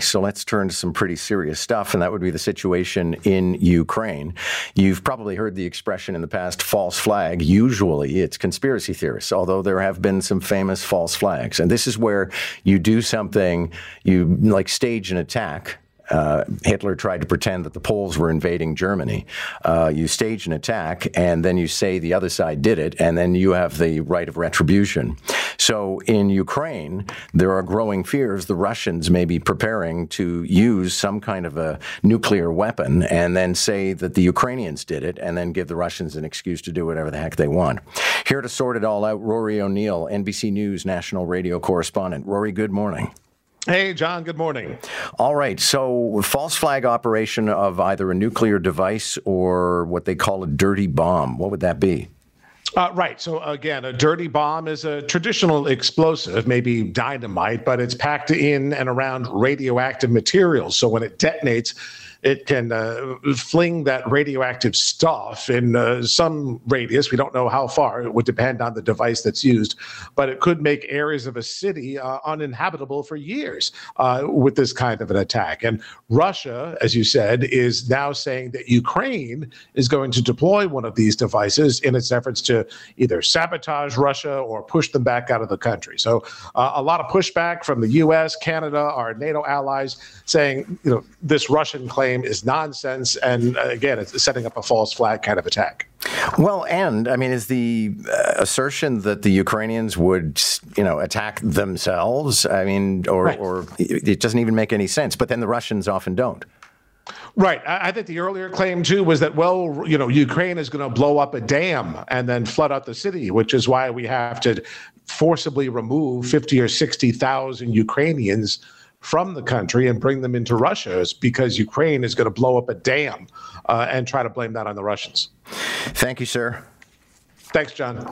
So let's turn to some pretty serious stuff, and that would be the situation in Ukraine. You've probably heard the expression in the past false flag. Usually it's conspiracy theorists, although there have been some famous false flags. And this is where you do something, you like stage an attack uh, Hitler tried to pretend that the Poles were invading Germany. Uh, you stage an attack, and then you say the other side did it, and then you have the right of retribution. So in Ukraine, there are growing fears the Russians may be preparing to use some kind of a nuclear weapon and then say that the Ukrainians did it, and then give the Russians an excuse to do whatever the heck they want. Here to sort it all out, Rory O'Neill, NBC News national radio correspondent. Rory, good morning. Hey, John, good morning. All right. So, false flag operation of either a nuclear device or what they call a dirty bomb. What would that be? Uh, right. So, again, a dirty bomb is a traditional explosive, maybe dynamite, but it's packed in and around radioactive materials. So, when it detonates, it can uh, fling that radioactive stuff in uh, some radius. We don't know how far. It would depend on the device that's used, but it could make areas of a city uh, uninhabitable for years uh, with this kind of an attack. And Russia, as you said, is now saying that Ukraine is going to deploy one of these devices in its efforts to either sabotage Russia or push them back out of the country. So uh, a lot of pushback from the U.S., Canada, our NATO allies, saying you know this Russian claim claim is nonsense. And uh, again, it's setting up a false flag kind of attack. Well, and I mean, is the uh, assertion that the Ukrainians would, you know, attack themselves? I mean, or, right. or it doesn't even make any sense. But then the Russians often don't. Right. I think the earlier claim too was that well, you know, Ukraine is going to blow up a dam and then flood out the city, which is why we have to forcibly remove fifty or sixty thousand Ukrainians from the country and bring them into Russia is because Ukraine is going to blow up a dam uh, and try to blame that on the Russians. Thank you, sir. Thanks, John.